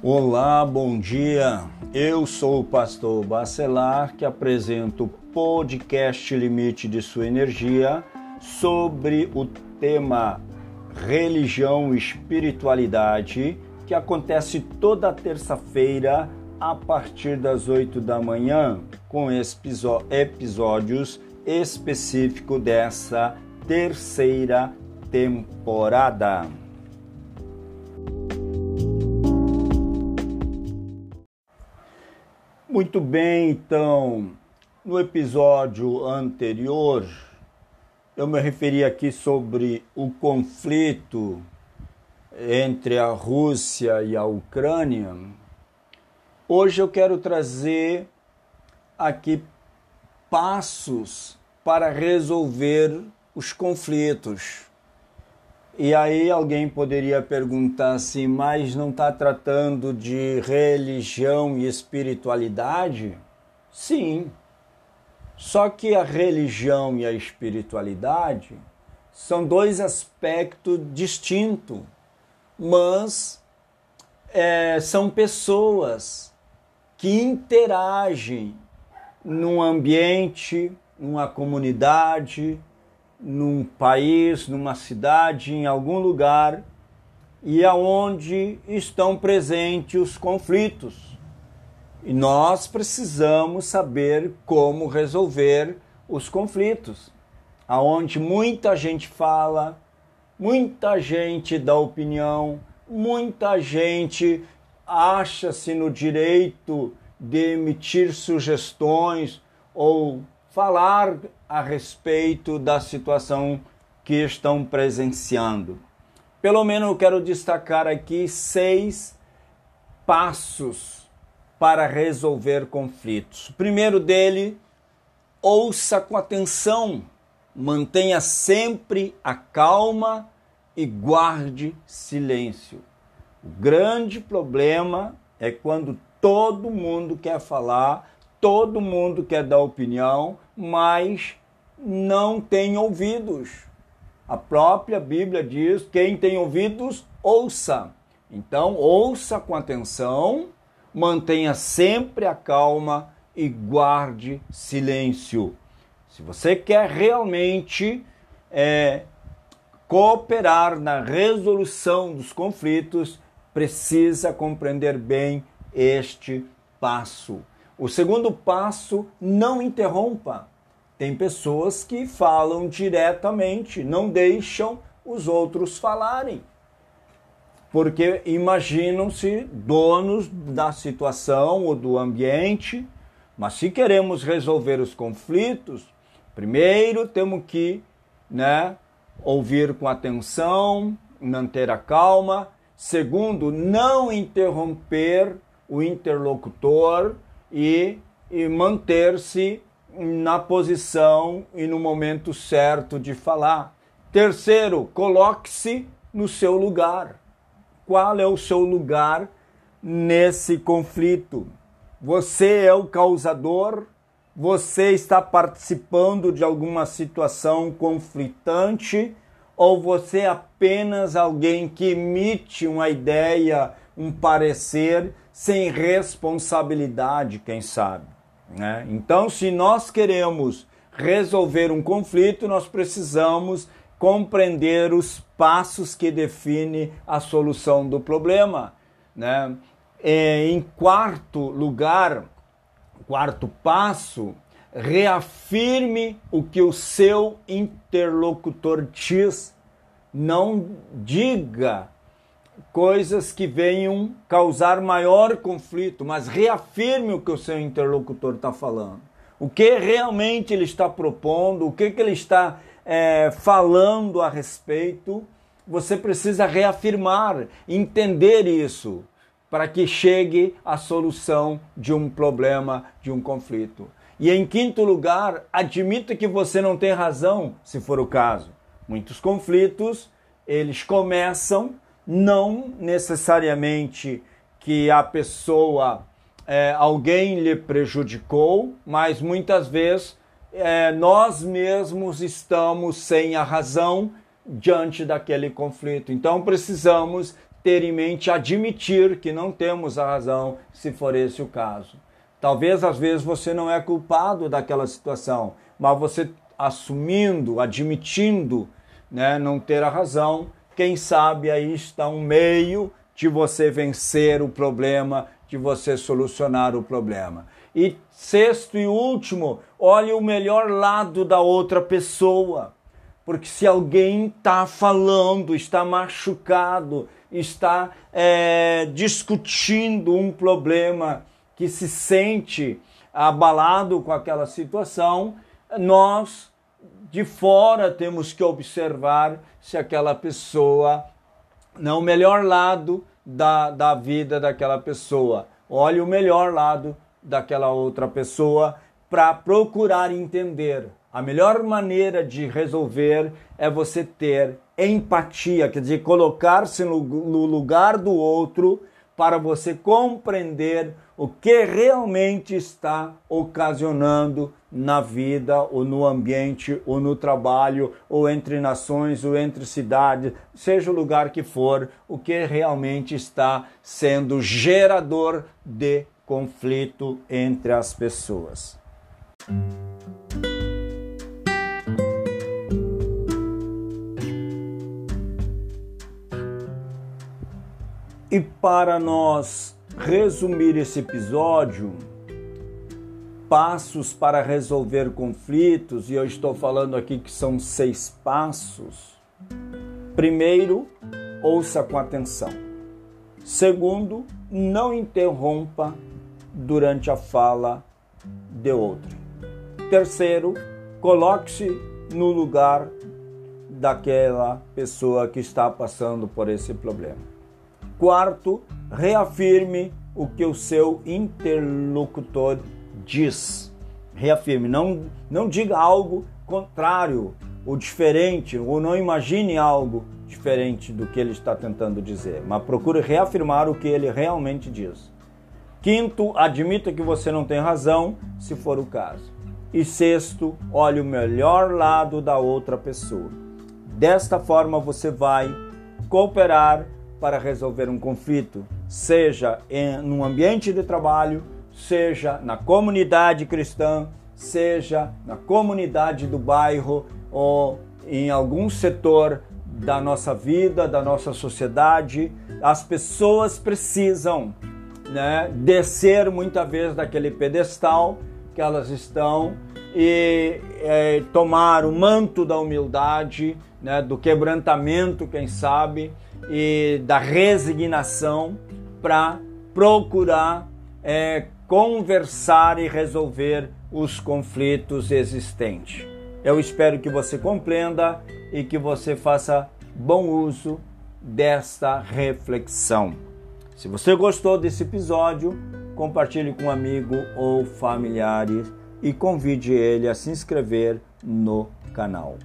Olá, bom dia. Eu sou o pastor Bacelar que apresento o podcast Limite de Sua Energia sobre o tema religião e espiritualidade que acontece toda terça-feira a partir das 8 da manhã com episódios específicos dessa terceira temporada. Muito bem, então, no episódio anterior, eu me referi aqui sobre o conflito entre a Rússia e a Ucrânia. Hoje eu quero trazer aqui passos para resolver os conflitos. E aí alguém poderia perguntar assim, mas não está tratando de religião e espiritualidade? Sim. Só que a religião e a espiritualidade são dois aspectos distintos, mas é, são pessoas que interagem num ambiente, numa comunidade, num país, numa cidade, em algum lugar, e aonde estão presentes os conflitos. E nós precisamos saber como resolver os conflitos. Aonde muita gente fala, muita gente dá opinião, muita gente acha-se no direito de emitir sugestões ou falar a respeito da situação que estão presenciando. Pelo menos eu quero destacar aqui seis passos para resolver conflitos. O primeiro dele, ouça com atenção, mantenha sempre a calma e guarde silêncio. O grande problema é quando todo mundo quer falar, todo mundo quer dar opinião, mas não tem ouvidos. A própria Bíblia diz: quem tem ouvidos, ouça. Então, ouça com atenção, mantenha sempre a calma e guarde silêncio. Se você quer realmente é, cooperar na resolução dos conflitos, precisa compreender bem este passo. O segundo passo, não interrompa. Tem pessoas que falam diretamente, não deixam os outros falarem. Porque imaginam-se donos da situação ou do ambiente, mas se queremos resolver os conflitos, primeiro temos que né, ouvir com atenção, manter a calma. Segundo, não interromper o interlocutor e, e manter-se na posição e no momento certo de falar. Terceiro, coloque-se no seu lugar. Qual é o seu lugar nesse conflito? Você é o causador? Você está participando de alguma situação conflitante? Ou você é apenas alguém que emite uma ideia, um parecer, sem responsabilidade, quem sabe? Né? Então, se nós queremos resolver um conflito, nós precisamos compreender os passos que definem a solução do problema. Né? E, em quarto lugar, quarto passo, reafirme o que o seu interlocutor diz. Não diga coisas que venham causar maior conflito, mas reafirme o que o seu interlocutor está falando. O que realmente ele está propondo, o que, que ele está é, falando a respeito, você precisa reafirmar, entender isso, para que chegue à solução de um problema, de um conflito. E em quinto lugar, admita que você não tem razão, se for o caso. Muitos conflitos, eles começam não necessariamente que a pessoa, é, alguém lhe prejudicou, mas muitas vezes é, nós mesmos estamos sem a razão diante daquele conflito. Então precisamos ter em mente admitir que não temos a razão, se for esse o caso. Talvez às vezes você não é culpado daquela situação, mas você assumindo, admitindo, né, não ter a razão, quem sabe aí está um meio de você vencer o problema, de você solucionar o problema. E sexto e último, olhe o melhor lado da outra pessoa. Porque se alguém está falando, está machucado, está é, discutindo um problema que se sente abalado com aquela situação, nós de fora temos que observar se aquela pessoa não é o melhor lado da, da vida daquela pessoa. Olhe o melhor lado daquela outra pessoa para procurar entender. A melhor maneira de resolver é você ter empatia, quer dizer, colocar-se no, no lugar do outro para você compreender o que realmente está ocasionando na vida, ou no ambiente, ou no trabalho, ou entre nações, ou entre cidades, seja o lugar que for, o que realmente está sendo gerador de conflito entre as pessoas. E para nós resumir esse episódio, passos para resolver conflitos, e eu estou falando aqui que são seis passos. Primeiro, ouça com atenção. Segundo, não interrompa durante a fala de outro. Terceiro, coloque-se no lugar daquela pessoa que está passando por esse problema. Quarto, reafirme o que o seu interlocutor diz. Reafirme, não, não diga algo contrário ou diferente, ou não imagine algo diferente do que ele está tentando dizer, mas procure reafirmar o que ele realmente diz. Quinto, admita que você não tem razão, se for o caso. E sexto, olhe o melhor lado da outra pessoa. Desta forma você vai cooperar para resolver um conflito, seja em um ambiente de trabalho, seja na comunidade cristã, seja na comunidade do bairro ou em algum setor da nossa vida, da nossa sociedade. As pessoas precisam né, descer muitas vezes daquele pedestal que elas estão e é, tomar o manto da humildade, né, do quebrantamento, quem sabe, e da resignação para procurar é, conversar e resolver os conflitos existentes. Eu espero que você compreenda e que você faça bom uso desta reflexão. Se você gostou desse episódio, compartilhe com um amigo ou familiares e convide ele a se inscrever no canal.